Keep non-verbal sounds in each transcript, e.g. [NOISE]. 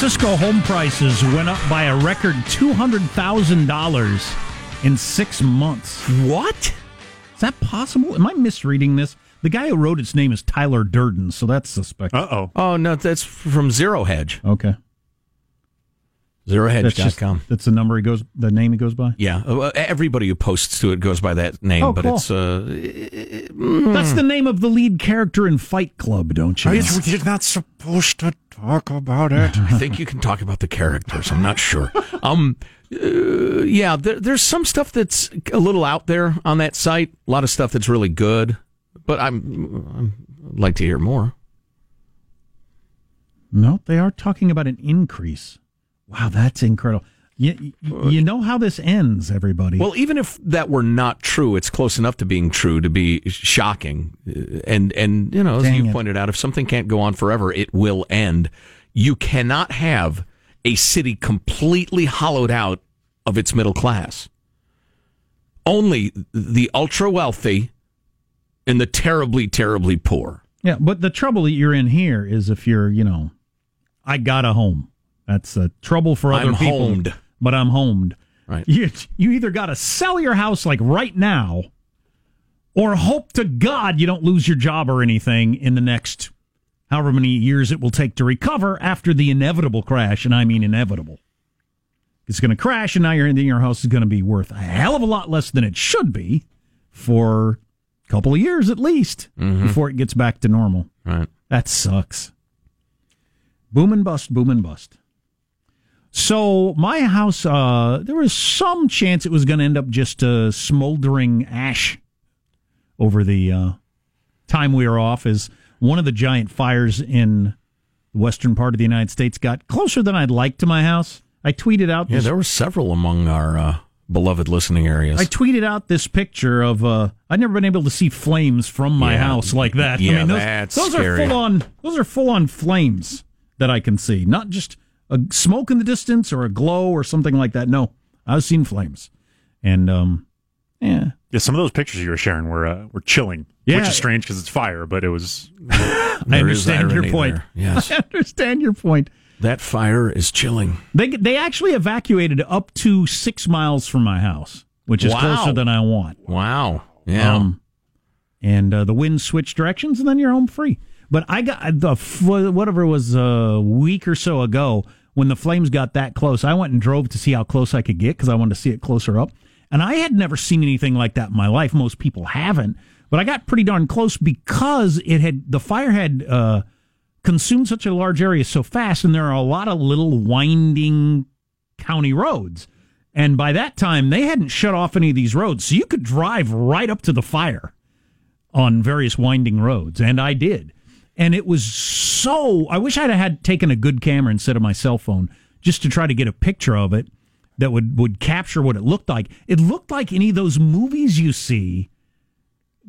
San Francisco home prices went up by a record two hundred thousand dollars in six months. What? Is that possible? Am I misreading this? The guy who wrote its name is Tyler Durden, so that's suspect. Uh oh. Oh no, that's from Zero Hedge. Okay, that's just ZeroHedge.com. that's the number he goes, the name he goes by. Yeah, uh, everybody who posts to it goes by that name, Oh, but cool. it's uh, That's the name of the lead character in Fight Club, don't you? know? You're not supposed to talk about it. [LAUGHS] I think you can talk about the characters. I'm not sure. [LAUGHS] Um, uh, yeah, there, there's some stuff that's a little out there on that site. A lot of stuff that's really good, but I'm, I'm I'd like to hear more. No, they are talking about an increase. Wow, that's incredible. You, you, know how this ends, everybody. Well, even if that were not true, it's close enough to being true to be shocking. Uh, And and you know, as Dang you it. pointed out, if something can't go on forever, it will end. You cannot have a city completely hollowed out of its middle class. Only the ultra wealthy and the terribly, terribly poor. yeah, but the trouble that you're in here is if you're, you know, I got a home. That's a trouble for other I'm people. homed. But I'm homed. Right. You, you either got to sell your house like right now or hope to God you don't lose your job or anything in the next however many years it will take to recover after the inevitable crash. And I mean inevitable. It's going to crash, and now your, your house is going to be worth a hell of a lot less than it should be for a couple of years at least mm-hmm. before it gets back to normal. Right. That sucks. Boom and bust, boom and bust. So my house, uh, there was some chance it was going to end up just uh, smoldering ash over the uh, time we were off. As one of the giant fires in the western part of the United States got closer than I'd like to my house. I tweeted out Yeah, this there were several among our uh, beloved listening areas. I tweeted out this picture of uh I've never been able to see flames from my Yeah. house like that. I Yeah, mean those, that's those scary. are full on those are full on flames that I can see. Not just a smoke in the distance or a glow or something like that. No. I've seen flames. And um yeah. Yeah, some of those pictures you were sharing were uh, were chilling, Yeah. which is strange because it's fire, but it was. [LAUGHS] I understand your irony point. there. Yes. [LAUGHS] I understand your point. that fire is chilling. They they actually evacuated up to 6 miles from my house, which is Wow. closer than I want. Wow. Yeah. Um, and uh, the wind switched directions, and then you're home free. But I got the whatever it was a week or so ago when the flames got that close. I went and drove to see how close I could get because I wanted to see it closer up. And I had never seen anything like that in my life. Most people haven't, but I got pretty darn close because it had the fire had uh, consumed such a large area so fast, and there are a lot of little winding county roads. And by that time, they hadn't shut off any of these roads, so you could drive right up to the fire on various winding roads, and I did. And it was so. I wish I'd had taken a good camera instead of my cell phone just to try to get a picture of it that would would capture what it looked like. It looked like any of those movies you see,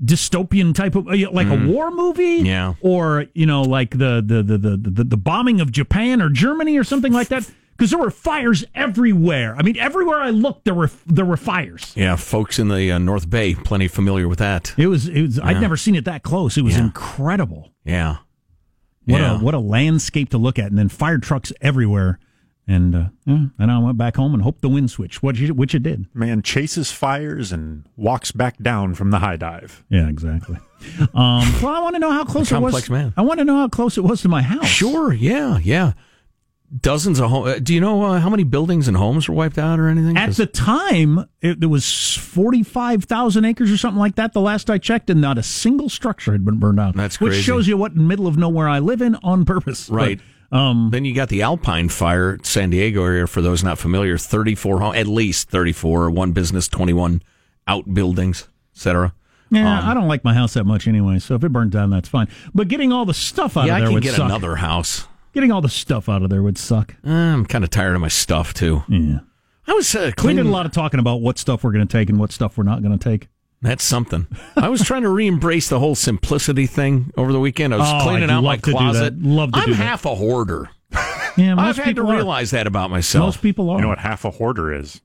dystopian type of uh, like a mm. war movie, Yeah. or you know, like the the the the the, the bombing of Japan or Germany or something like that. Because there were fires everywhere. I mean, everywhere I looked, there were there were fires. Yeah, folks in the uh, North Bay plenty familiar with that. It was. It was. I'd never seen it that close. It was Yeah. incredible. Yeah. What yeah. a what a landscape to look at, and then fire trucks everywhere. And uh, yeah, and I went back home and hoped the wind switch, which it, which it did. Man chases fires and walks back down from the high dive. Yeah, exactly. um, [LAUGHS] well, I want to know how close A it was. complex man. I want to know how close it was to my house. Sure. Yeah. Yeah. Dozens of homes. Do you know uh, how many buildings and homes were wiped out or anything? At the time, it, there was forty five thousand acres or something like that. The last I checked, and not a single structure had been burned down. That's which shows you what middle of nowhere I live in on purpose. Right. But, um, then you got the Alpine Fire, San Diego area. For those not familiar, thirty-four home, at least thirty-four. One business, twenty-one outbuildings, etc. yeah, Um, I don't like my house that much anyway. So if it burned down, that's fine. But getting all the stuff out Yeah, of I there can would get suck. another house. Getting all the stuff out of there would suck. Uh, I'm kind of tired of my stuff too. Yeah. I was uh, We did cleaning a lot of talking about what stuff we're going to take and what stuff we're not going to take. That's something. [LAUGHS] I was trying to re-embrace the whole simplicity thing over the weekend. I was Oh, cleaning I'd out my love to do closet. that. Love to I'm do that. half a hoarder. [LAUGHS] Yeah, I've most had to people are. realize that about myself. Most people are. You know what half a hoarder is?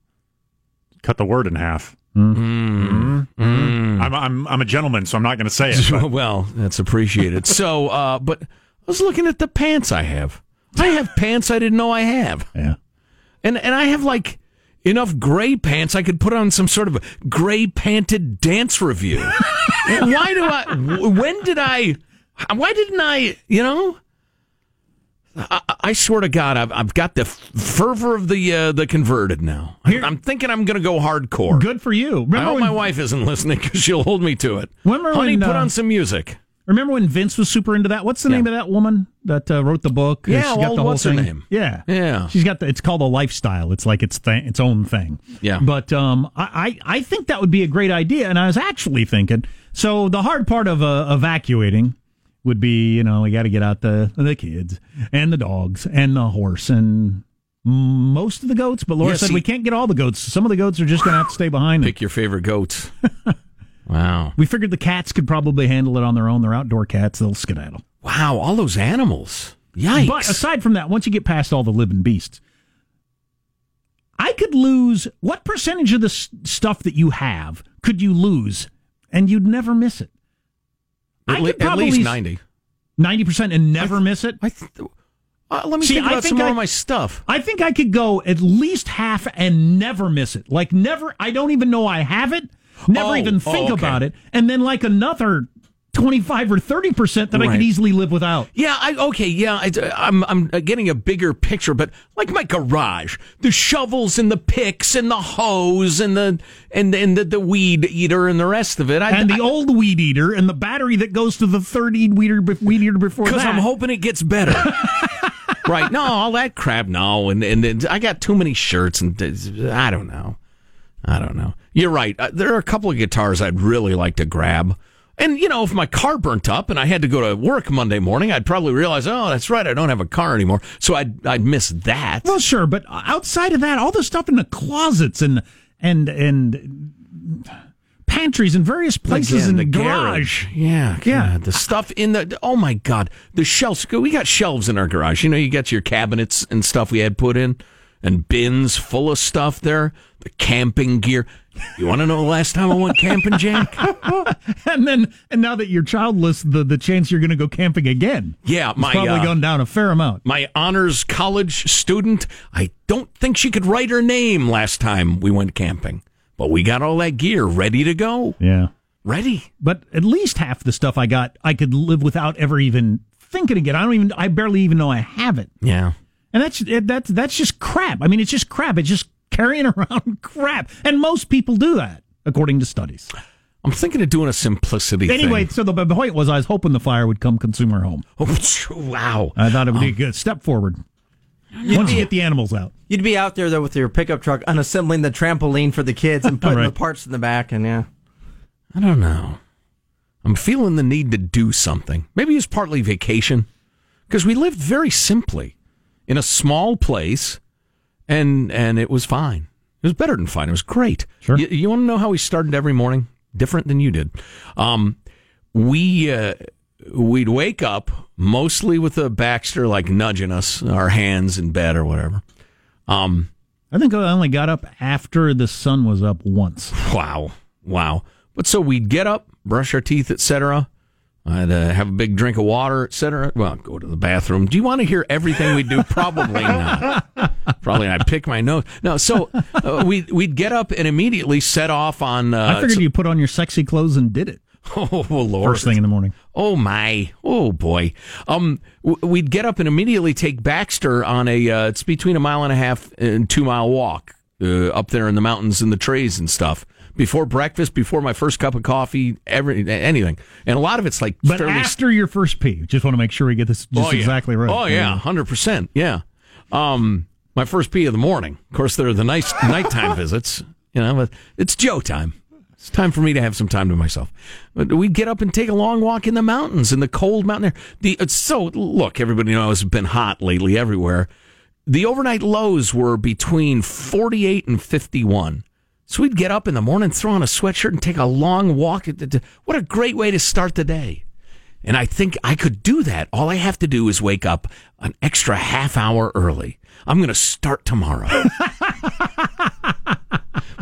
Cut the word in half. Mm. I'm, I'm, I'm a gentleman, so I'm not going to say it. [LAUGHS] but- well, that's appreciated. so, uh, but I was looking at the pants I have. I have pants I didn't know I have. Yeah. And and I have like enough gray pants I could put on some sort of gray panted dance review. [LAUGHS] why do I when did I why didn't I, you know? I, I swear to God, I've, I've got the fervor of the uh, the converted now. Here- I'm thinking I'm going to go hardcore. Good for you. I hope when, my wife isn't listening because she'll hold me to it. Remember Honey, when, put uh, on some music. Remember when Vince was super into that? What's the Yeah. name of that woman that uh, wrote the book? Yeah, got well, the whole what's her name? Yeah, Yeah. She's got the. It's called a lifestyle. It's like its th- its own thing. Yeah. But um, I, I I think that would be a great idea. And I was actually thinking. So the hard part of uh, evacuating would be, you know, we got to get out the the kids and the dogs and the horse and most of the goats. But Laura Yeah, said see- we can't get all the goats. Some of the goats are just going to have to stay behind. Pick your favorite goats. [LAUGHS] wow. We figured the cats could probably handle it on their own. They're outdoor cats. They'll skedaddle. Wow, all those animals. Yikes. But aside from that, once you get past all the living beasts, I could lose what percentage of the s- stuff that you have could you lose and you'd never miss it? at, I le- could at probably least 90. 90% and never miss it? I th- uh, let me See, think I about think some more I- of my stuff. I think I could go at least half and never miss it. Like never, I don't even know I have it, never Oh, even oh, think okay. about it. And then like another 25 or 30% that I Right. could easily live without. Yeah, I okay, yeah, I, I'm I'm getting a bigger picture, but like my garage, the shovels and the picks and the hose and the and and the, the weed eater and the rest of it. I, And the old weed eater and the battery that goes to the third weed eater, weed eater before that. because I'm hoping it gets better. [LAUGHS] right? No, all that crap. No, and and, and I got too many shirts and I don't know. I don't know. You're right. Uh, there are a couple of guitars I'd really like to grab. And you know, if my car burnt up and I had to go to work Monday morning, I'd probably realize, oh, that's right, I don't have a car anymore. So I'd I'd miss that. Well, sure, but outside of that, all the stuff in the closets and and and pantries and various places Again, in the the garage. Yeah, Yeah. God, the stuff in the. Oh my God, the shelves. We got shelves in our garage. You know, you got your cabinets and stuff we had put in, and bins full of stuff there. The camping gear. You want to know the last time I went camping, Jack? [LAUGHS] And then and now that you're childless, the the chance you're going to go camping again. Yeah, my probably uh, gone down a fair amount. my honors college student. I don't think she could write her name last time we went camping, but we got all that gear ready to go. Yeah, Ready. but at least half the stuff I got, I could live without ever even thinking again. I don't even. I barely even know I have it. Yeah. And that's that's that's just crap. I mean, it's just crap. It's just carrying [LAUGHS] around crap, and most people do that, according to studies. I'm thinking of doing a simplicity Anyway, thing. so the, the point was, I was hoping the fire would come consumer home. Oh, [LAUGHS] wow. I thought it would be a um, good step forward. Once you get the animals out. You'd be out there though with your pickup truck unassembling the trampoline for the kids and [LAUGHS] putting Right. the parts in the back and yeah. I don't know. I'm feeling the need to do something. Maybe it's partly vacation because we lived very simply in a small place and and it was fine. It was better than fine. It was great. Sure. You, you want to know how we started every morning? Different than you did. Um, we uh, we'd wake up mostly with a Baxter like nudging us, our hands in bed or whatever. Um, I think I only got up after the sun was up once. Wow, wow. But so we'd get up, brush our teeth, etc. I'd uh, have a big drink of water, etc. Well, go to the bathroom. Do you want to hear everything we do? Probably [LAUGHS] not. Probably I Pick my nose. No. So uh, we we'd get up and immediately set off on. Uh, I figured you put on your sexy clothes and did it [LAUGHS] Oh Lord! first thing in the morning. Oh my! Oh boy! Um, we'd get up and immediately take Baxter on a. Uh, it's between a mile and a half and two mile walk uh, up there in the mountains and the trees and stuff. Before breakfast, before my first cup of coffee, every anything, and a lot of it's like But fairly after your first pee, just want to make sure we get this just Oh, yeah. exactly right. Oh yeah, hundred percent. Yeah. Um, my first pee of the morning. Of course, there are the nice [LAUGHS] nighttime visits. You know, but it's Joe time. It's time for me to have some time to myself. But we'd get up and take a long walk in the mountains, in the cold mountain air. The it's so look, everybody knows it's been hot lately everywhere. The overnight lows were between forty eight and fifty one. So we'd get up in the morning, throw on a sweatshirt, and take a long walk. What a great way to start the day. And I think I could do that. All I have to do is wake up an extra half hour early. I'm going to start tomorrow. [LAUGHS]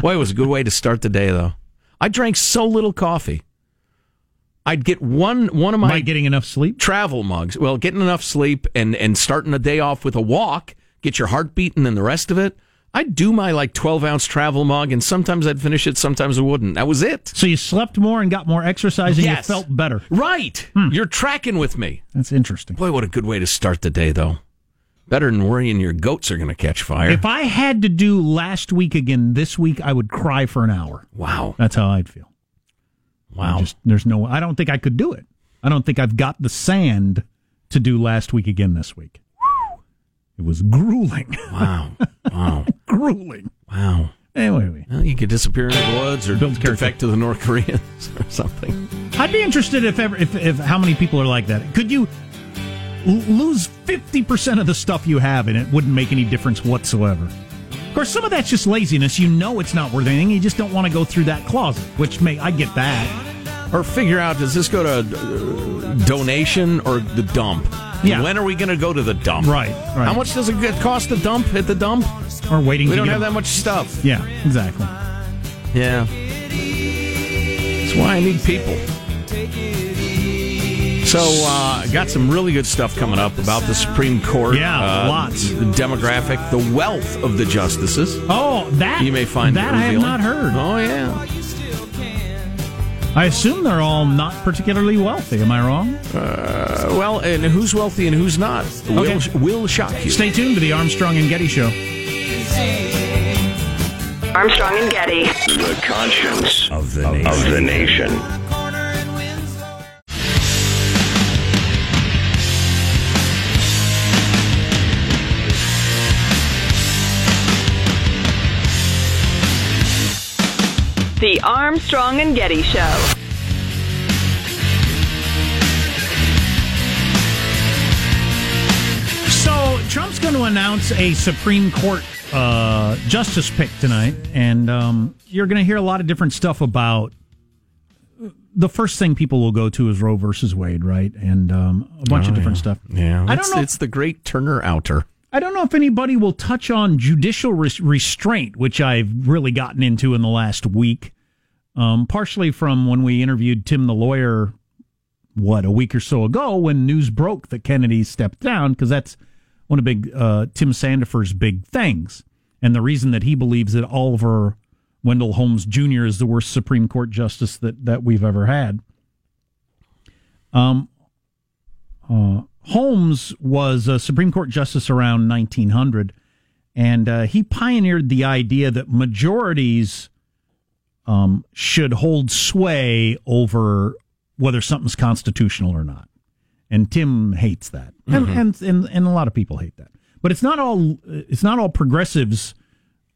Boy, it was a good way to start the day, though. I drank so little coffee. I'd get one one of my Am I getting enough sleep? travel mugs. Well, getting enough sleep and and starting the day off with a walk, get your heart beating and the rest of it. I'd do my like twelve ounce travel mug, and sometimes I'd finish it, sometimes I wouldn't. That was it. So you slept more and got more exercise and Yes. you felt better. Right. Hmm. You're tracking with me. That's interesting. Boy, what a good way to start the day, though. Better than worrying your goats are going to catch fire. If I had to do last week again this week, I would cry for an hour. wow. That's how I'd feel. Wow. Just there's no I don't think I could do it. I don't think I've got the sand to do last week again this week. It was grueling. wow. Wow. [LAUGHS] grueling. Wow. Anyway, Well, you could disappear in the woods or Build character. defect to the North Koreans [LAUGHS] or something. I'd be interested if ever if, if how many people are like that. Could you l- lose 50% of the stuff you have and it wouldn't make any difference whatsoever? Of course, some of that's just laziness. You know it's not worth anything. You just don't want to go through that closet, which may I get that. Or figure out does this go to uh, donation or the dump? Yeah. When are we going to go to the dump? Right, right. How much does it cost to dump at the dump? Or waiting We to don't have that much stuff. Yeah, exactly. Yeah. That's why I need people. So, uh, I got some really good stuff coming up about the Supreme Court. Yeah, uh, lots. The demographic, the wealth of the justices. Oh, that You may find that I have not heard. Oh, yeah. I assume they're all not particularly wealthy. Am I wrong? Uh, well, and who's wealthy and who's not? Will, Okay. will shock you. Stay tuned to the Armstrong and Getty Show. Armstrong and Getty. The conscience of the nation. Of the nation. The Armstrong and Getty Show. So Trump's going to announce a Supreme Court uh, justice pick tonight, and um, you're going to hear a lot of different stuff about. The first thing people will go to is Roe versus Wade, right, and um, a bunch of different stuff. Oh, Yeah, I don't know. it's the great Turner outer. I don't know if anybody will touch on judicial res- restraint, which I've really gotten into in the last week. Um, partially from when we interviewed Tim the lawyer, what a week or so ago, when news broke that Kennedy stepped down, because that's one of big uh, Tim Sandefur's big things, and the reason that he believes that Oliver Wendell Holmes Jr. is the worst Supreme Court justice that that we've ever had. Um, uh, Holmes was a Supreme Court justice around 1900, and uh, he pioneered the idea that majorities um, should hold sway over whether something's constitutional or not. And Tim hates that, and, and and and a lot of people hate that. But it's not all it's not all progressives.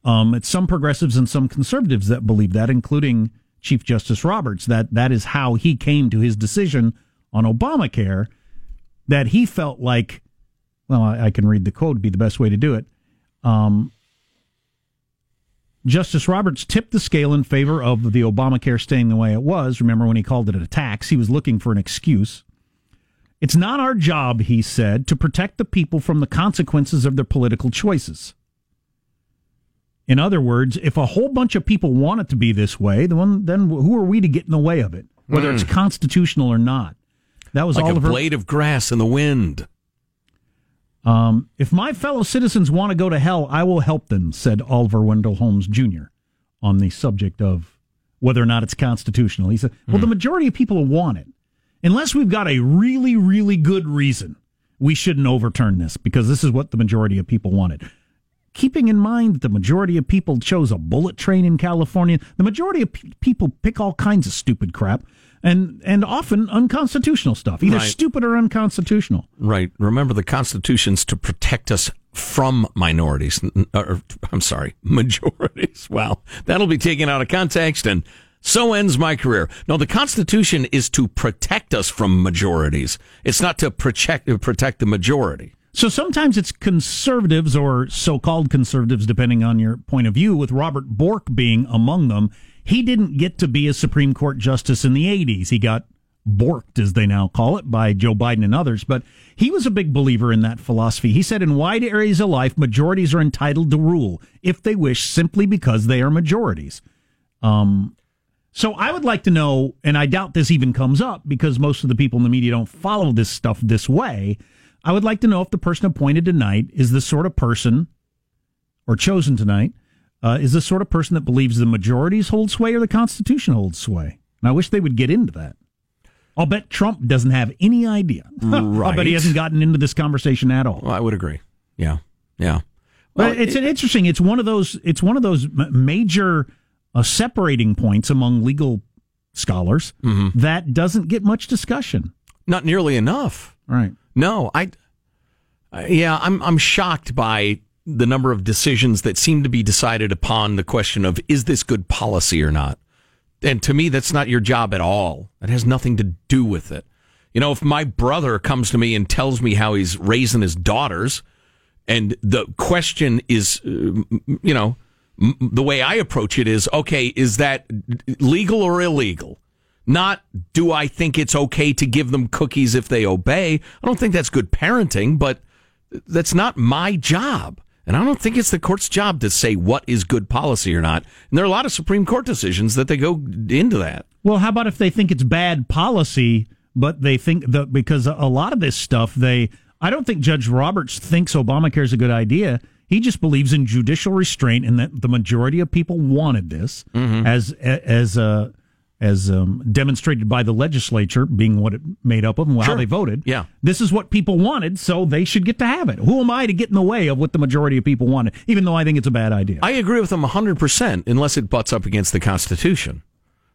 Um, it's some progressives and some conservatives that believe that, including Chief Justice Roberts. That that is how he came to his decision on Obamacare. That he felt like, well, I, I can read the quote. Be the best way to do it. Um, Justice Roberts tipped the scale in favor of the Obamacare staying the way it was. Remember when he called it a tax? He was looking for an excuse. It's not our job, he said, to protect the people from the consequences of their political choices. In other words, if a whole bunch of people want it to be this way, then, then who are we to get in the way of it, whether it's constitutional or not? That was Like a blade of grass in the wind. Um, if my fellow citizens want to go to hell, I will help them, said Oliver Wendell Holmes Jr. on the subject of whether or not it's constitutional. He said, well, the majority of people want it. Unless we've got a really, really good reason, we shouldn't overturn this because this is what the majority of people wanted. Keeping in mind that the majority of people chose a bullet train in California, the majority of pe- people pick all kinds of stupid crap and, and often unconstitutional stuff, either Right. stupid or unconstitutional. Right. Remember, the Constitution's to protect us from minorities. Or, I'm sorry, [LAUGHS] majorities. Wow. That'll be taken out of context, and so ends my career. No, the Constitution is to protect us from majorities. It's not to protect, protect the majority. So sometimes it's conservatives or so called conservatives, depending on your point of view, with Robert Bork being among them. He didn't get to be a Supreme Court justice in the 80s. He got borked, as they now call it, by Joe Biden and others. But he was a big believer in that philosophy. He said, in wide areas of life, majorities are entitled to rule if they wish, simply because they are majorities. Um, So I would like to know, and I doubt this even comes up because most of the people in the media don't follow this stuff this way. I would like to know if the person appointed tonight is the sort of person, or chosen tonight, uh, is the sort of person that believes the majorities hold sway or the Constitution holds sway. And I wish they would get into that. I'll bet Trump doesn't have any idea. [LAUGHS] I'll bet he hasn't gotten into this conversation at all. Well, I would agree. Yeah, yeah. But Well, it's an interesting. It's one of those. It's one of those major uh, separating points among legal scholars Mm-hmm. that doesn't get much discussion. not nearly enough. Right. No, I, yeah, I'm I'm shocked by the number of decisions that seem to be decided upon the question of is this good policy or not. And to me, that's not your job at all. That has nothing to do with it. You know, if my brother comes to me and tells me how he's raising his daughters, and the question is, uh, you know, the way I approach it is, okay, is that legal or illegal? Not do I think it's okay to give them cookies if they obey? I don't think that's good parenting, but that's not my job. And I don't think it's the court's job to say what is good policy or not. And there are a lot of Supreme Court decisions that they go into that. Well, how about if they think it's bad policy, but they think that because a lot of this stuff, they I don't think Judge Roberts thinks Obamacare is a good idea. He just believes in judicial restraint and that the majority of people wanted this Mm-hmm. as as uh, as um, demonstrated by the legislature being what it made up of and how Sure. they voted. Yeah. This is what people wanted, so they should get to have it. Who am I to get in the way of what the majority of people wanted, even though I think it's a bad idea? I agree with them 100% unless it butts up against the Constitution.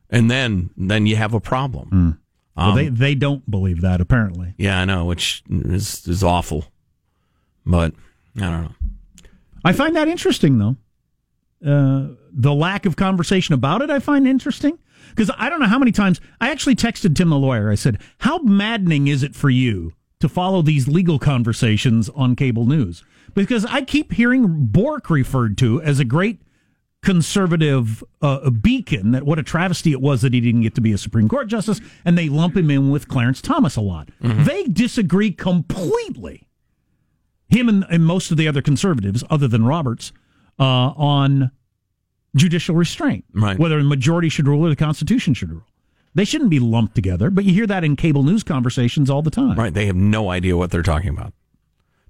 And then then you have a problem. well, Um, they they don't believe that apparently. Yeah, I know, which is is awful. But I don't know. I find that interesting, though. Uh, the lack of conversation about it, I find interesting. Because I don't know how many times I actually texted Tim the lawyer. I said, How maddening is it for you to follow these legal conversations on cable news? Because I keep hearing Bork referred to as a great conservative uh, beacon that what a travesty it was that he didn't get to be a Supreme Court justice, and they lump him in with Clarence Thomas a lot. They disagree completely him and, and most of the other conservatives, other than Roberts, uh, on judicial restraint. Right. Whether the majority should rule or the Constitution should rule. They shouldn't be lumped together, but you hear that in cable news conversations all the time. Right. They have no idea what they're talking about.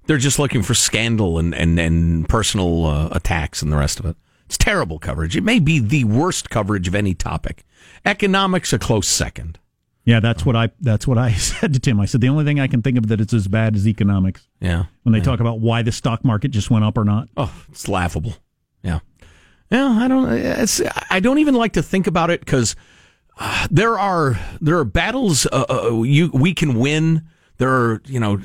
They're just looking for scandal and, and, and personal uh, attacks and the rest of it. It's terrible coverage. It may be the worst coverage of any topic. Economics, a close second. Yeah, that's what I that's what I [LAUGHS] said to Tim. I said the only thing I can think of that it's as bad as economics Yeah. when they talk about why the stock market just went up or not. Oh, it's laughable. Yeah. Yeah, I don't. I don't even like to think about it because uh, there are there are battles uh, uh, you we can win. There are you know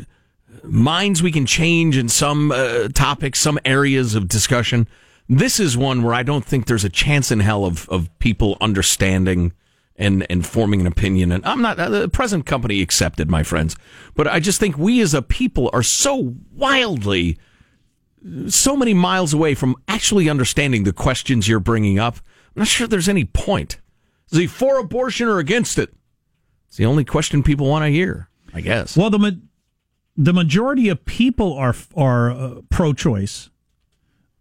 minds we can change in some uh, topics, some areas of discussion. This is one where I don't think there's a chance in hell of of people understanding and and forming an opinion. And I'm not uh, the present company accepted, my friends, but I just think we as a people are so wildly so many miles away from actually understanding the questions you're bringing up. I'm not sure there's any point. Is he for abortion or against it? It's the only question people want to hear, I guess. Well, the ma- the majority of people are are uh, pro-choice.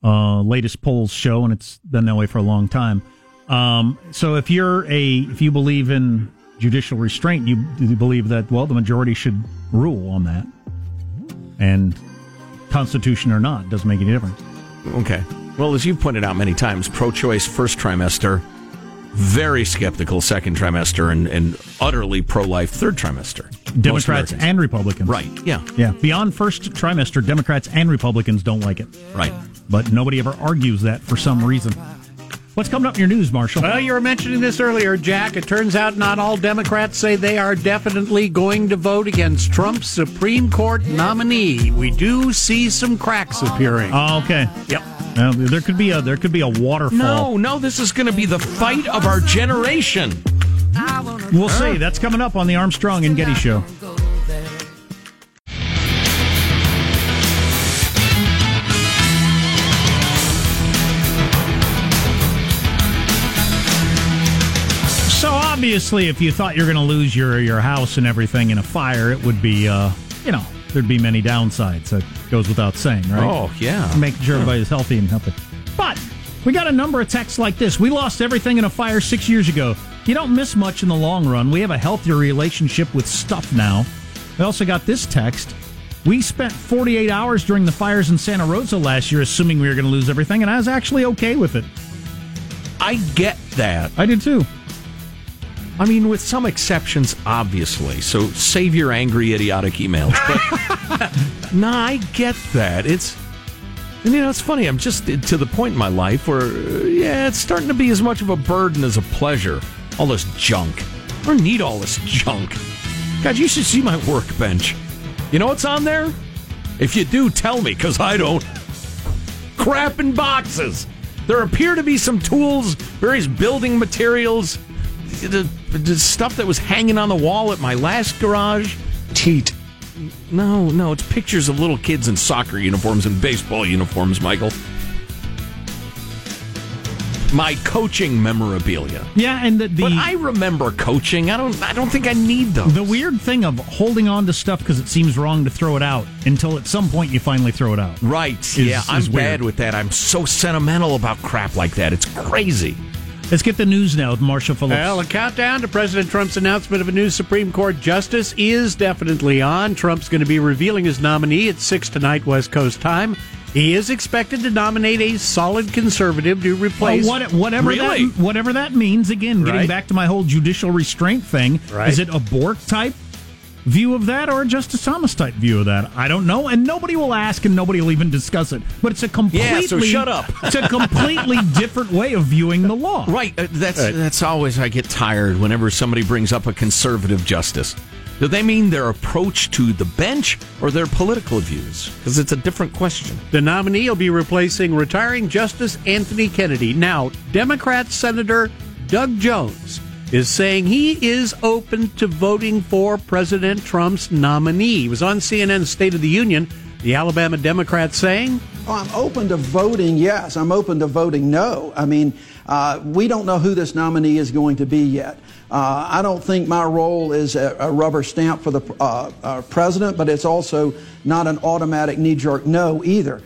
Uh, latest polls show, and it's been that way for a long time. Um, so if you're a if you believe in judicial restraint, you, you believe that well the majority should rule on that, and Constitution or not doesn't make any difference. Okay. Well, as you've pointed out many times, pro choice first trimester, very skeptical second trimester, and, and utterly pro life third trimester. Democrats and Republicans, Right. Yeah. Yeah, beyond first trimester, Democrats and Republicans don't like it, Right. but nobody ever argues that for some reason. What's coming up in your news, Marshall? Well, you were mentioning this earlier, Jack. It turns out not all Democrats say they are definitely going to vote against Trump's Supreme Court nominee. We do see some cracks appearing. Oh, okay. Yep. Well, there could be a there could be a waterfall. No, no, this is going to be the fight of our generation. We'll see. That's coming up on the Armstrong and Getty Show. Obviously, if you thought you're going to lose your your house and everything in a fire, it would be, uh, you know, there'd be many downsides. That goes without saying, right? Oh, yeah. making sure everybody's healthy and healthy. But we got a number of texts like this. We lost everything in a fire six years ago. You don't miss much in the long run. We have a healthier relationship with stuff now. We also got this text. We spent 48 hours during the fires in Santa Rosa last year assuming we were going to lose everything, and I was actually okay with it. I get that. I did too. I mean, with some exceptions, obviously. So save your angry, idiotic emails. But [LAUGHS] nah, I get that. It's and you know, it's funny. I'm just to the point in my life where, uh, yeah, it's starting to be as much of a burden as a pleasure. All this junk. I don't need all this junk. God, you should see my workbench. You know what's on there? If you do, tell me, because I don't. Crap in boxes. There appear to be some tools, various building materials, the, the stuff that was hanging on the wall at my last garage. Teat. No, no, it's pictures of little kids in soccer uniforms and baseball uniforms, Michael. My coaching memorabilia. Yeah, and the, the But I remember coaching. I don't. I don't think I need those. the weird thing of holding on to stuff because it seems wrong to throw it out until at some point you finally throw it out. right? yeah, I'm bad with that. I'm so sentimental about crap like that. It's crazy. Let's get the news now with Marshall Phillips. Well, a countdown to President Trump's announcement of a new Supreme Court justice is definitely on. Trump's going to be revealing his nominee at 6 tonight, West Coast time. He is expected to nominate a solid conservative to replace. Well, what, whatever Really? that whatever that means. Again, getting Right. back to my whole judicial restraint thing. Right. Is it a Bork type view of that or just a Justice Thomas type view of that? I don't know, and nobody will ask, and nobody will even discuss it. But it's a completely Yeah, so shut up. [LAUGHS] it's a completely different way of viewing the law. Right. uh, That's that's always I get tired whenever somebody brings up a conservative justice. Do they mean their approach to the bench or their political views? Because it's a different question. The nominee will be replacing retiring Justice Anthony Kennedy. Now, Democrat Senator Doug Jones is saying he is open to voting for President Trump's nominee. He was on CNN's State of the Union. The Alabama Democrat saying, Oh, I'm open to voting yes. I'm open to voting no. I mean, uh, we don't know who this nominee is going to be yet. Uh, I don't think my role is a, a rubber stamp for the uh, uh, president, but it's also not an automatic knee jerk no either.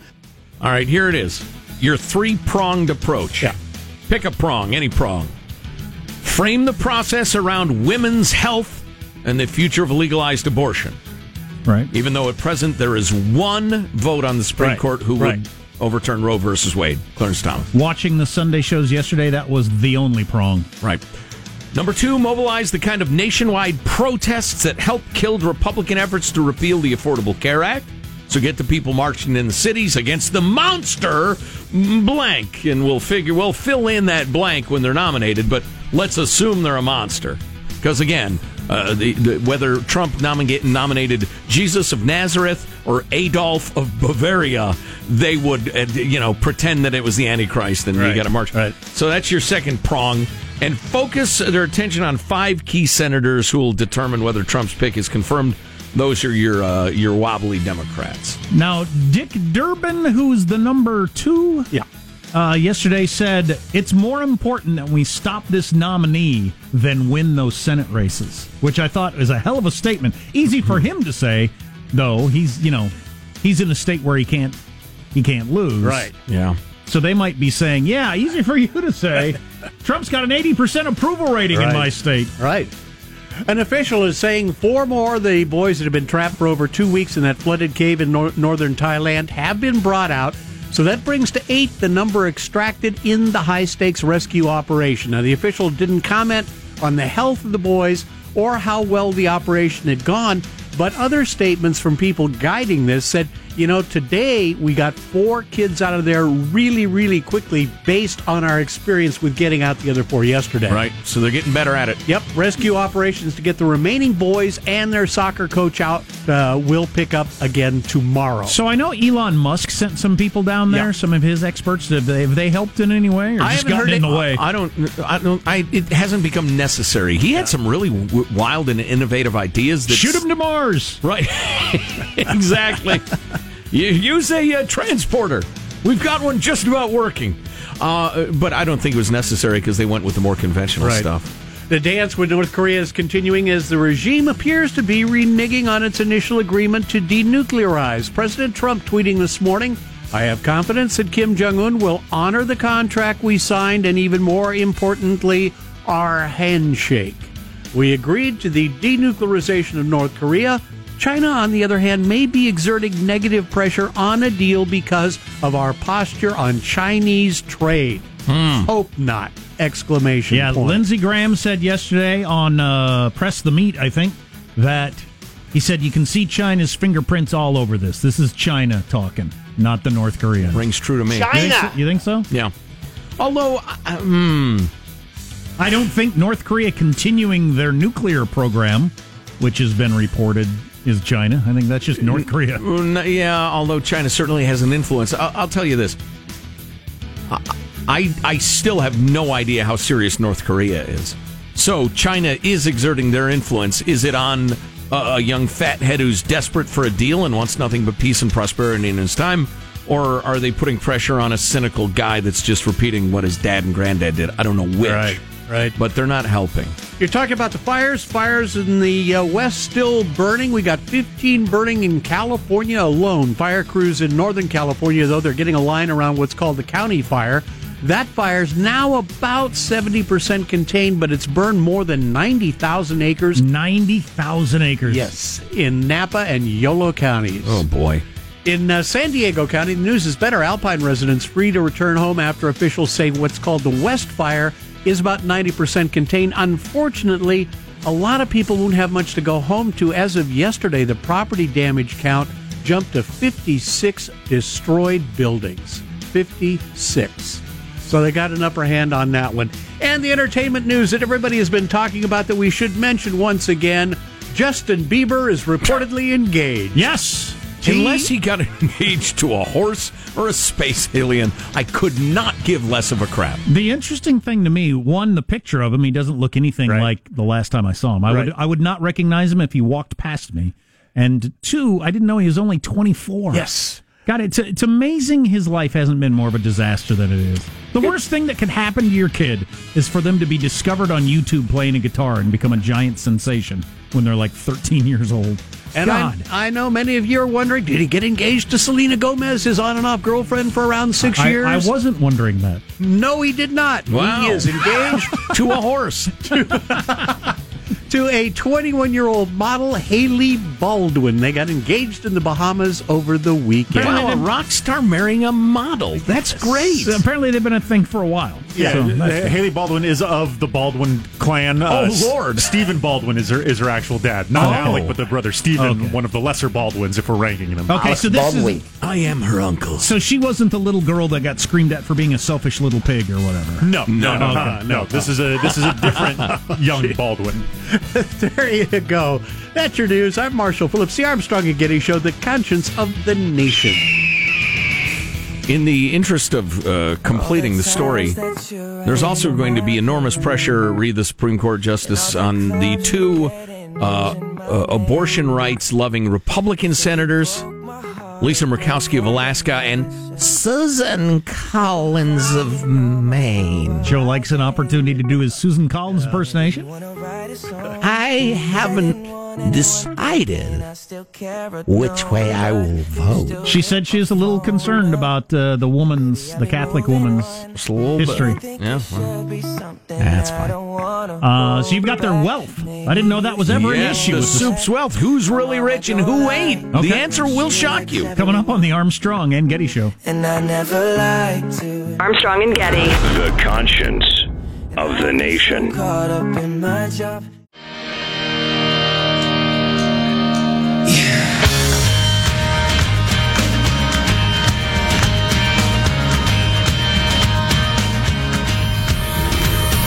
All right, here it is. Your three pronged approach. Yeah. Pick a prong, any prong. Frame the process around women's health and the future of legalized abortion. Right. Even though at present there is one vote on the Supreme Right, Court who right. would overturn Roe versus Wade, Clarence Thomas. Watching the Sunday shows yesterday, that was the only prong. Right. Number two, mobilize the kind of nationwide protests that helped killed Republican efforts to repeal the Affordable Care Act. So get the people marching in the cities against the monster blank, and we'll figure we'll fill in that blank when they're nominated. But let's assume they're a monster, because again, uh, the, the, whether Trump nominate, nominated Jesus of Nazareth or Adolf of Bavaria, they would uh, you know pretend that it was the Antichrist, and you Right, got to march. right. So that's your second prong. And focus their attention on five key senators who will determine whether Trump's pick is confirmed. Those are your uh, your wobbly Democrats. Now, Dick Durbin, who's the number two, Yeah. uh, yesterday said it's more important that we stop this nominee than win those Senate races, which I thought is a hell of a statement. Easy for him to say, though. He's you know he's in a state where he can't he can't lose. Right. Yeah. So they might be saying, yeah, easy for you to say. [LAUGHS] Trump's got an eighty percent approval rating in my state. Right. An official is saying four more of the boys that have been trapped for over two weeks in that flooded cave in nor- northern Thailand have been brought out. So that brings to eight the number extracted in the high stakes rescue operation. Now, the official didn't comment on the health of the boys or how well the operation had gone, but other statements from people guiding this said, you know, today we got four kids out of there really, really quickly based on our experience with getting out the other four yesterday. Right. So they're getting better at it. Yep, rescue operations to get the remaining boys and their soccer coach out uh, will pick up again tomorrow. So I know Elon Musk sent some people down there, Yeah. some of his experts. Have they, have they helped in any way, or I just haven't gotten heard in it. the way? I don't. I don't. I. It hasn't become necessary. He had some really w- wild and innovative ideas. That Shoot him to Right. [LAUGHS] exactly. you use a uh, transporter. We've got one just about working. Uh, but I don't think it was necessary because they went with the more conventional Right. stuff. The dance with North Korea is continuing as the regime appears to be reneging on its initial agreement to denuclearize. President Trump tweeting this morning I have confidence that Kim Jong un will honor the contract we signed and, even more importantly, our handshake. We agreed to the denuclearization of North Korea. China, on the other hand, may be exerting negative pressure on a deal because of our posture on Chinese trade. Hope not! Exclamation Yeah, point. Lindsey Graham said yesterday on uh, Press the Meat, I think, that he said you can see China's fingerprints all over this. This is China talking, not the North Koreans. Rings true to me. You think so? You think so? Yeah. Although, uh, hmm, I don't think North Korea continuing their nuclear program, which has been reported, is China. I think that's just North Korea. [LAUGHS] Mm, Yeah, although China certainly has an influence. I'll, I'll tell you this. I, I I still have no idea how serious North Korea is. So China is exerting their influence. Is it on a, a young fathead who's desperate for a deal and wants nothing but peace and prosperity in his time? Or are they putting pressure on a cynical guy that's just repeating what his dad and granddad did? I don't know which. Right, right. But they're not helping. You're talking about the fires. Fires in the uh, west still burning. We got 15 burning in California alone. Fire crews in Northern California, though, they're getting a line around what's called the county fire. That fire's now about 70% contained, but it's burned more than 90,000 acres. 90,000 acres. Yes, in Napa and Yolo counties. Oh, boy. In uh, San Diego County, the news is better. Alpine residents free to return home after officials say what's called the West Fire is about 90% contained. Unfortunately, a lot of people won't have much to go home to. As of yesterday, the property damage count jumped to 56 destroyed buildings. 56. So they got an upper hand on that one. And the entertainment news that everybody has been talking about that we should mention once again Justin Bieber is reportedly engaged. Yes. Unless he got [LAUGHS] engaged to a horse or a space alien, I could not give less of a crap. The interesting thing to me, one, the picture of him, he doesn't look anything Right. like the last time I saw him. I would I would not recognize him if he walked past me. And two, I didn't know he was only 24. Yes. God, it's it's amazing his life hasn't been more of a disaster than it is. The worst thing that could happen to your kid is for them to be discovered on YouTube playing a guitar and become a giant sensation when they're like 13 years old. And I, God. I know many of you are wondering, did he get engaged to Selena Gomez, his on and off girlfriend, for around six I, years? I wasn't wondering that. No, he did not. Wow. He is engaged to a horse. [LAUGHS] to a 21 year old model, Hailey Baldwin. They got engaged in the Bahamas over the weekend. Wow, a rock star marrying a model. That's great. So apparently, they've been a thing for a while. Yeah, So, uh. Hailey Baldwin is of the Baldwin clan. Oh, S- Lord. Stephen Baldwin is her is her actual dad, not Oh. Alec, but the brother Stephen, Okay. one of the lesser Baldwins, if we're ranking them. Okay, so this is I am her uncle. so she wasn't the little girl that got screamed at for being a selfish little pig or whatever. No, no, no, no, Okay. no. This is a this is a different [LAUGHS] young Baldwin. [LAUGHS] there you go. That's your news. I'm Marshall Phillips, the Armstrong and Getty Show, the conscience of the nation. In the interest of uh, completing the story, there's also going to be enormous pressure, read the Supreme Court justice, on the two uh, uh, abortion rights loving Republican senators, Lisa Murkowski of Alaska and Susan Collins of Maine. Joe likes an opportunity to do his Susan Collins impersonation. I haven't decided which way I will vote. She said she is a little concerned about uh, the woman's, the Catholic woman's Just a little bit. history. Yeah, well, that's fine. Uh, so you've got their wealth. I didn't know that was ever an Yes, issue. the with this. soup's wealth. Who's really rich and who ain't? Okay. The answer will shock you. Coming up on the Armstrong and Getty Show. And I never lied to Armstrong and Getty. The conscience of the nation. caught up in my job.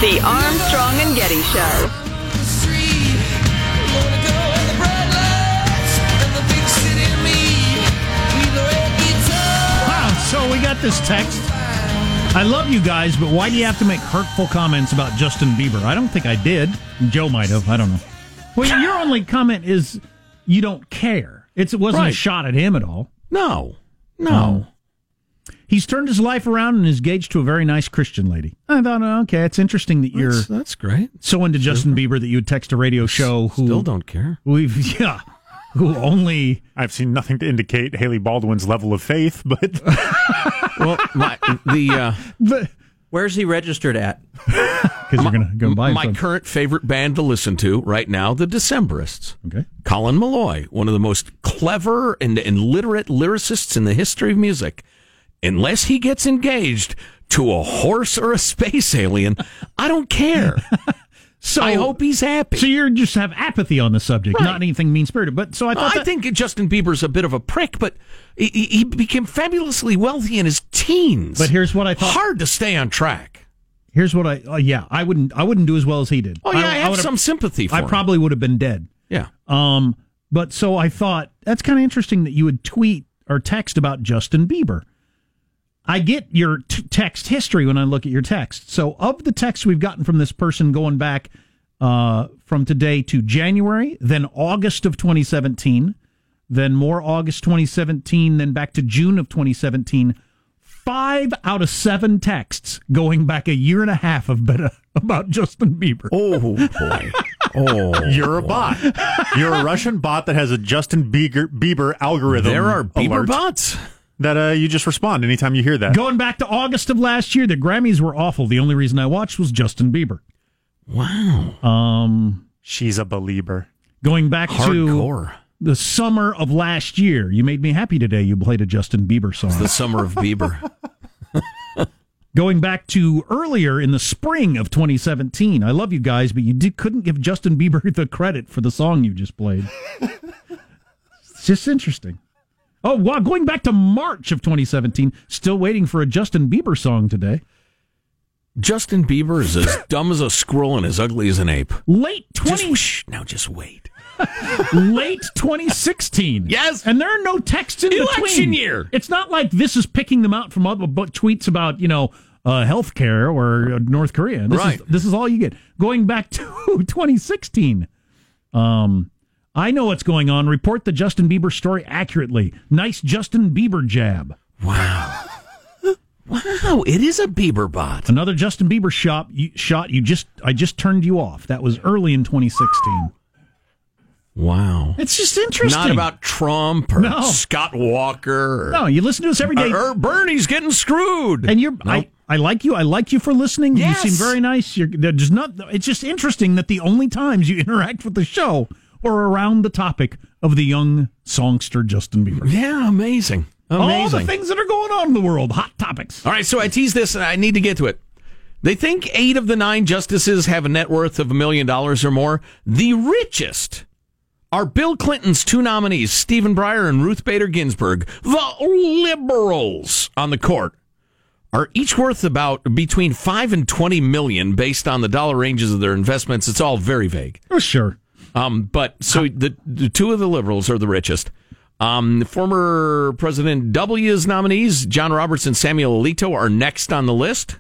The Armstrong and Getty Show. We got this text. I love you guys, but why do you have to make hurtful comments about Justin Bieber? I don't think I did. Joe might have. I don't know. Well, your [LAUGHS] only comment is you don't care. It's, it wasn't a shot at him at all. No, no. He's turned his life around and is engaged to a very nice Christian lady. I thought, oh, okay, it's interesting that you're That's, that's great. so into Justin Bieber that you would text a radio show who Still don't care. we've [LAUGHS] yeah, who only I've seen nothing to indicate Hailey Baldwin's level of faith, but [LAUGHS] Well, my, the uh, [LAUGHS] Where's he registered at? Because you're going to go buy My some. current favorite band to listen to right now, the Decemberists. Okay. Colin Meloy, one of the most clever and, and literate lyricists in the history of music. Unless he gets engaged to a horse or a space alien, I don't care. [LAUGHS] So I hope he's happy. So you just have apathy on the subject, Right. not anything mean spirited. But so I thought I that- think Justin Bieber's a bit of a prick, but he, he became fabulously wealthy in his teens. But here's what I thought. Hard to stay on track. Here's what I. Uh, yeah, I wouldn't. I wouldn't do as well as he did. Oh yeah, I, have would've- some sympathy for I him. probably would have been dead. yeah. Um, but so I thought that's kind of interesting that you would tweet or text about Justin Bieber. I get your t- text history when I look at your text. So of the texts we've gotten from this person going back uh, from today to January, then August of 2017, then more August 2017, then back to June of 2017. Five out of seven texts going back a year and a half have been uh, about Justin Bieber. Oh boy. [LAUGHS] Oh, You're a bot. You're a Russian bot that has a Justin Bieber, Bieber algorithm. there are Bieber alert bots. That uh, you just respond anytime you hear that. Going back to August of last year, the Grammys were awful. The only reason I watched was Justin Bieber. Wow. Um, She's a believer. going back Hardcore. to the summer of last year, you made me happy today. You played a Justin Bieber song. The summer of Bieber. [LAUGHS] going back to earlier in the spring of 2017, I love you guys, but you did, couldn't give Justin Bieber [LAUGHS] the credit for the song you just played. [LAUGHS] it's just interesting. Oh, wow. Going back to March of 2017, still waiting for a Justin Bieber song today. Justin Bieber is as [LAUGHS] dumb as a squirrel and as ugly as an ape. Late Just 20, shh, now just wait. [LAUGHS] late 2016. Yes. and there are no texts in Election between. year. It's not like this is picking them out from other but tweets about you know uh, healthcare or uh, North Korea. This Right. Is, this is all you get. Going back [LAUGHS] to 2016. Um, I know what's going on. Report the Justin Bieber story accurately. Nice Justin Bieber jab. Wow. [LAUGHS] wow, it is a Bieber bot. Another Justin Bieber shot. You, shot. You just. I just turned you off. That was early in 2016. Wow. It's just interesting. Not about Trump or No. Scott Walker. Or, No, you listen to us every day. or Bernie's getting screwed. And you're, I, Nope. I like you. I like you for listening. Yes. You seem very nice. You're they're not. It's just interesting that the only times you [LAUGHS] interact with the show are around the topic of the young songster Justin Bieber. yeah, amazing. All the things that are going on in the world, hot topics. All right, so I tease this and I need to get to it. They think eight of the nine justices have a net worth of a million dollars or more. The richest are Bill Clinton's two nominees, Stephen Breyer and Ruth Bader Ginsburg. The liberals on the court are each worth about between five and twenty million based on the dollar ranges of their investments. It's all very vague. Oh, sure. Um, but so the, the two of the liberals are the richest. Um, former President W's nominees, John Roberts and Samuel Alito, are next on the list.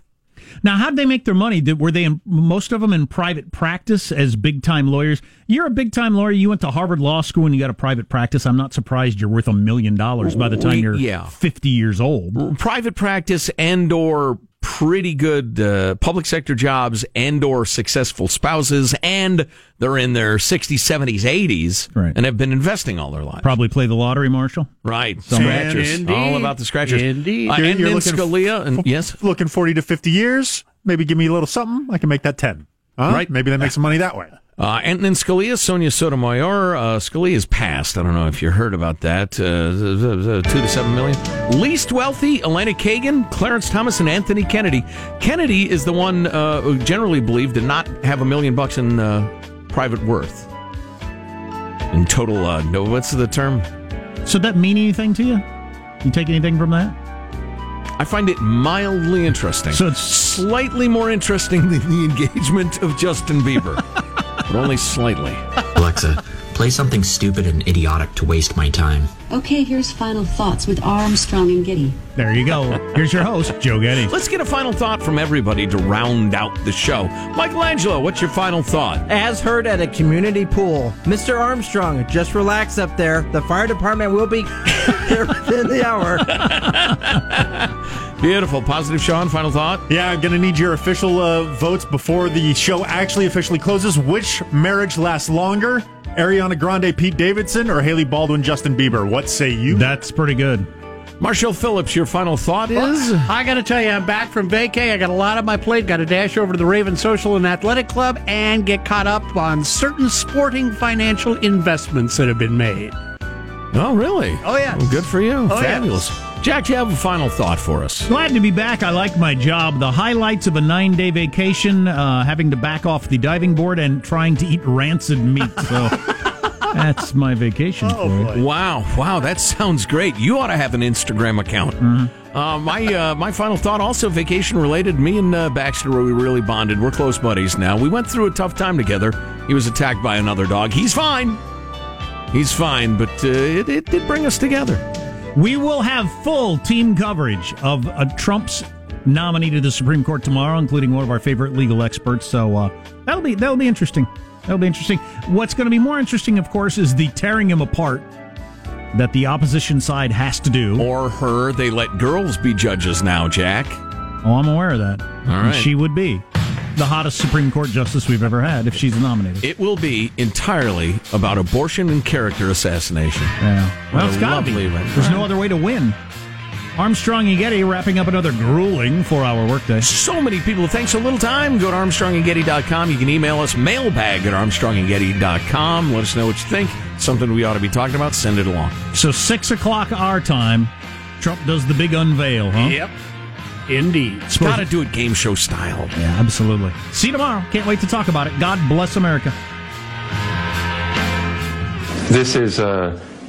Now, how'd they make their money? Did, were they in, most of them in private practice as big time lawyers? You're a big time lawyer. You went to Harvard Law School and you got a private practice. I'm not surprised you're worth a million dollars by the time you're yeah. 50 years old. Private practice and or pretty good uh, public sector jobs and or successful spouses and they're in their 60s 70s 80s Right. and have been investing all their lives Probably play the lottery, Marshall. right scratchers Indeed. all about the scratchers Indeed. uh, and you're then looking f- Scalia and yes Looking 40 to 50 years, maybe give me a little something. I can make that 10. Huh? Right. Maybe they make some money that way. Uh, then Scalia, Sonia Sotomayor. Uh, Scalia's passed. I don't know if you heard about that. Uh, two to seven million. Least wealthy, Elena Kagan, Clarence Thomas, and Anthony Kennedy. Kennedy is the one uh, who generally believed to not have a million bucks in uh, private worth. In total, uh, no, what's the term? So that mean anything to you? You take anything from that? I find it mildly interesting. So it's- slightly more interesting than the engagement of Justin Bieber, [LAUGHS] but only slightly. Alexa, play something stupid and idiotic to waste my time. Okay, here's final thoughts with Armstrong and Getty. There you go. Here's your host, Joe Getty. Let's get a final thought from everybody to round out the show. Michelangelo, what's your final thought? As heard at a community pool, Mr. Armstrong, just relax up there. The fire department will be [LAUGHS] here within the hour. [LAUGHS] Beautiful. Positive, Sean. Final thought? Yeah, I'm going to need your official uh, votes before the show actually officially closes. Which marriage lasts longer? Ariana Grande, Pete Davidson, or Hailey Baldwin, Justin Bieber? What say you? That's pretty good. Marshall Phillips, your final thought is? I got to tell you, I'm back from vacay. I got a lot on my plate. Got to dash over to the Raven Social and Athletic Club and get caught up on certain sporting financial investments that have been made. Oh, really? Oh, yeah. Well, good for you. Oh, Fabulous. Jack, you have a final thought for us? Glad to be back. I like my job. The highlights of a nine day vacation, uh, having to back off the diving board and trying to eat rancid meat. So [LAUGHS] that's my vacation. Oh. Wow, wow, that sounds great. You ought to have an Instagram account. Mm-hmm. Uh, my uh, my final thought, also vacation related. Me and uh, Baxter, we really bonded. We're close buddies now. We went through a tough time together. He was attacked by another dog. He's fine. He's fine, but uh, it, it did bring us together. We will have full team coverage of uh, Trump's nominee to the Supreme Court tomorrow, including one of our favorite legal experts. So uh, that'll be that'll be interesting. That'll be interesting. What's going to be more interesting, of course, is the tearing him apart that the opposition side has to do. Or her. They let girls be judges now, Jack. Oh, I'm aware of that. All And she would be the hottest Supreme Court justice we've ever had if she's nominated. It will be entirely about abortion and character assassination. Yeah. Well, What it's a got to be. event. There's no other way to win. Armstrong and Getty wrapping up another grueling four-hour workday. So many people. Thanks so little time. Go to ArmstrongandGetty.com. You can email us mailbag at ArmstrongandGetty.com. Let us know what you think. Something we ought to be talking about. Send it along. So six o'clock our time, Trump does the big unveil, huh? Yep. Indeed. Got to do it game show style. Yeah, absolutely. See you tomorrow. Can't wait to talk about it. God bless America. This is a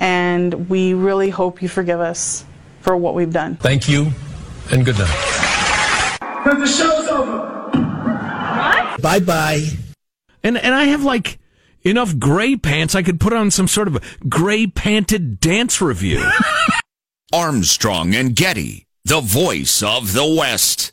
and we really hope you forgive us for what we've done. Thank you, and good night. Because the show's over. What? Bye bye. And and I have like enough gray pants I could put on some sort of gray panted dance review. [LAUGHS] Armstrong and Getty, the voice of the West.